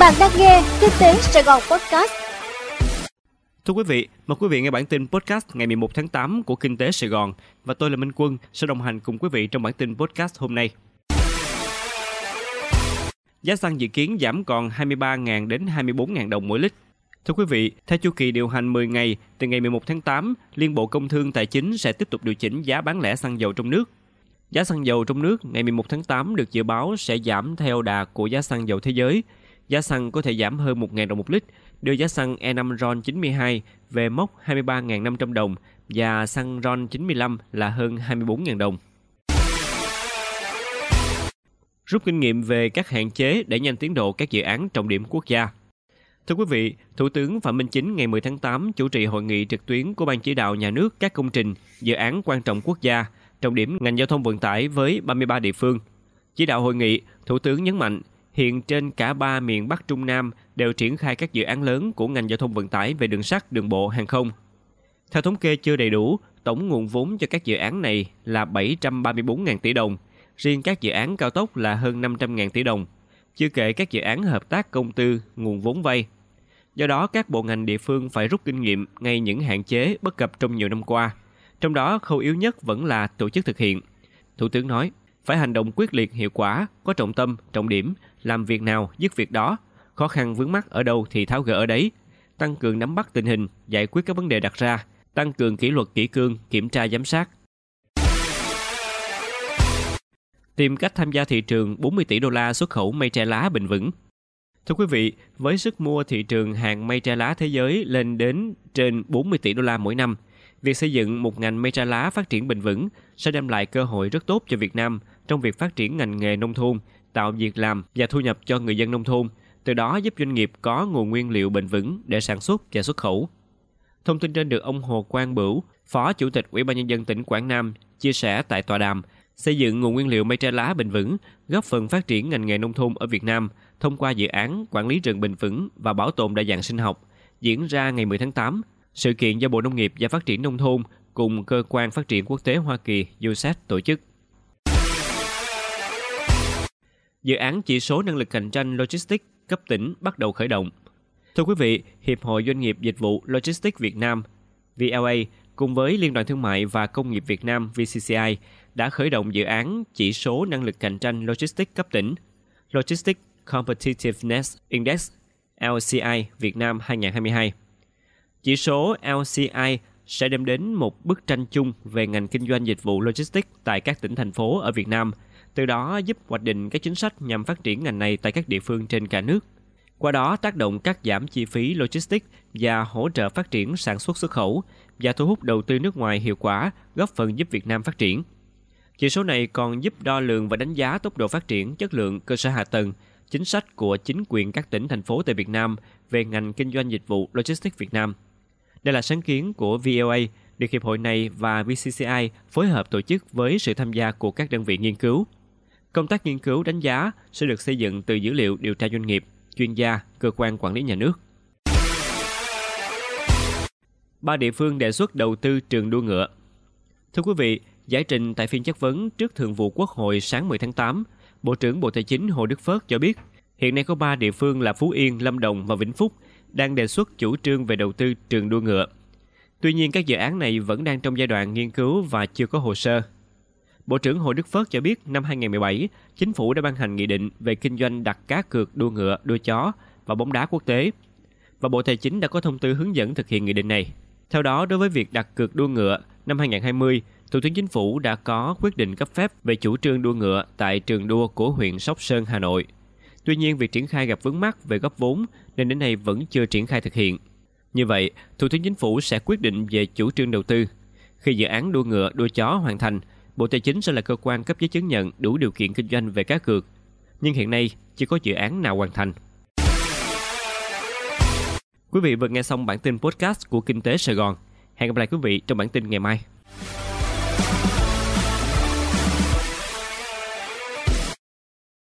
Bạn đang nghe Kinh tế Sài Gòn Podcast. Thưa quý vị, mời quý vị nghe bản tin podcast ngày 11 tháng 8 của Kinh tế Sài Gòn và tôi là Minh Quân sẽ đồng hành cùng quý vị trong bản tin podcast hôm nay. Giá xăng dự kiến giảm còn 23.000 đến 24.000 đồng mỗi lít. Thưa quý vị, theo chu kỳ điều hành 10 ngày, từ ngày 11 tháng 8, Liên Bộ Công Thương Tài chính sẽ tiếp tục điều chỉnh giá bán lẻ xăng dầu trong nước. Giá xăng dầu trong nước ngày 11 tháng 8 được dự báo sẽ giảm theo đà của giá xăng dầu thế giới. Giá xăng có thể giảm hơn 1.000 đồng một lít, đưa giá xăng E5 RON 92 về mốc 23.500 đồng và xăng RON 95 là hơn 24.000 đồng. Rút kinh nghiệm về các hạn chế để nhanh tiến độ các dự án trọng điểm quốc gia. Thưa quý vị, Thủ tướng Phạm Minh Chính ngày 10 tháng 8 chủ trì hội nghị trực tuyến của Ban chỉ đạo nhà nước các công trình, dự án quan trọng quốc gia, trọng điểm ngành giao thông vận tải với 33 địa phương. Chỉ đạo hội nghị, Thủ tướng nhấn mạnh hiện trên cả ba miền Bắc Trung Nam đều triển khai các dự án lớn của ngành giao thông vận tải về đường sắt, đường bộ, hàng không. Theo thống kê chưa đầy đủ, tổng nguồn vốn cho các dự án này là 734.000 tỷ đồng, riêng các dự án cao tốc là hơn 500.000 tỷ đồng, chưa kể các dự án hợp tác công tư, nguồn vốn vay. Do đó, các bộ ngành địa phương phải rút kinh nghiệm ngay những hạn chế bất cập trong nhiều năm qua. Trong đó, khâu yếu nhất vẫn là tổ chức thực hiện. Thủ tướng nói, phải hành động quyết liệt hiệu quả, có trọng tâm, trọng điểm, làm việc nào dứt việc đó, khó khăn vướng mắt ở đâu thì tháo gỡ ở đấy, tăng cường nắm bắt tình hình, giải quyết các vấn đề đặt ra, tăng cường kỷ luật kỷ cương, kiểm tra giám sát. Tìm cách tham gia thị trường 40 tỷ đô la xuất khẩu mây tre lá bền vững. Thưa quý vị, với sức mua thị trường hàng mây tre lá thế giới lên đến trên 40 tỷ đô la mỗi năm, việc xây dựng một ngành mây tra lá phát triển bền vững sẽ đem lại cơ hội rất tốt cho Việt Nam trong việc phát triển ngành nghề nông thôn, tạo việc làm và thu nhập cho người dân nông thôn, từ đó giúp doanh nghiệp có nguồn nguyên liệu bền vững để sản xuất và xuất khẩu. Thông tin trên được ông Hồ Quang Bửu, Phó Chủ tịch Ủy ban nhân dân tỉnh Quảng Nam chia sẻ tại tọa đàm xây dựng nguồn nguyên liệu mây tre lá bền vững, góp phần phát triển ngành nghề nông thôn ở Việt Nam thông qua dự án quản lý rừng bền vững và bảo tồn đa dạng sinh học diễn ra ngày 10 tháng 8. Sự kiện do Bộ Nông nghiệp và Phát triển nông thôn cùng cơ quan phát triển quốc tế Hoa Kỳ USAID tổ chức. Dự án chỉ số năng lực cạnh tranh logistics cấp tỉnh bắt đầu khởi động. Thưa quý vị, Hiệp hội Doanh nghiệp Dịch vụ Logistics Việt Nam VLA cùng với Liên đoàn Thương mại và Công nghiệp Việt Nam VCCI đã khởi động dự án chỉ số năng lực cạnh tranh logistics cấp tỉnh Logistics Competitiveness Index LCI Việt Nam 2022. Chỉ số LCI sẽ đem đến một bức tranh chung về ngành kinh doanh dịch vụ logistics tại các tỉnh thành phố ở Việt Nam, từ đó giúp hoạch định các chính sách nhằm phát triển ngành này tại các địa phương trên cả nước. Qua đó tác động cắt giảm chi phí logistics và hỗ trợ phát triển sản xuất xuất khẩu và thu hút đầu tư nước ngoài hiệu quả, góp phần giúp Việt Nam phát triển. Chỉ số này còn giúp đo lường và đánh giá tốc độ phát triển chất lượng cơ sở hạ tầng, chính sách của chính quyền các tỉnh thành phố tại Việt Nam về ngành kinh doanh dịch vụ logistics Việt Nam. Đây là sáng kiến của VOA được hiệp hội này và VCCI phối hợp tổ chức với sự tham gia của các đơn vị nghiên cứu. Công tác nghiên cứu đánh giá sẽ được xây dựng từ dữ liệu điều tra doanh nghiệp, chuyên gia, cơ quan quản lý nhà nước. Ba địa phương đề xuất đầu tư trường đua ngựa. Thưa quý vị, giải trình tại phiên chất vấn trước Thường vụ Quốc hội sáng 10 tháng 8, Bộ trưởng Bộ Tài chính Hồ Đức Phước cho biết, hiện nay có 3 địa phương là Phú Yên, Lâm Đồng và Vĩnh Phúc đang đề xuất chủ trương về đầu tư trường đua ngựa. Tuy nhiên, các dự án này vẫn đang trong giai đoạn nghiên cứu và chưa có hồ sơ. Bộ trưởng Hồ Đức Phước cho biết năm 2017, chính phủ đã ban hành nghị định về kinh doanh đặt cá cược đua ngựa, đua chó và bóng đá quốc tế. Và Bộ Tài chính đã có thông tư hướng dẫn thực hiện nghị định này. Theo đó, đối với việc đặt cược đua ngựa, năm 2020, Thủ tướng Chính phủ đã có quyết định cấp phép về chủ trương đua ngựa tại trường đua của huyện Sóc Sơn, Hà Nội. Tuy nhiên, việc triển khai gặp vướng mắc về góp vốn nên đến nay vẫn chưa triển khai thực hiện. Như vậy, Thủ tướng Chính phủ sẽ quyết định về chủ trương đầu tư. Khi dự án đua ngựa, đua chó hoàn thành, Bộ Tài chính sẽ là cơ quan cấp giấy chứng nhận đủ điều kiện kinh doanh về cá cược. Nhưng hiện nay, chưa có dự án nào hoàn thành. Quý vị vừa nghe xong bản tin podcast của Kinh tế Sài Gòn. Hẹn gặp lại quý vị trong bản tin ngày mai.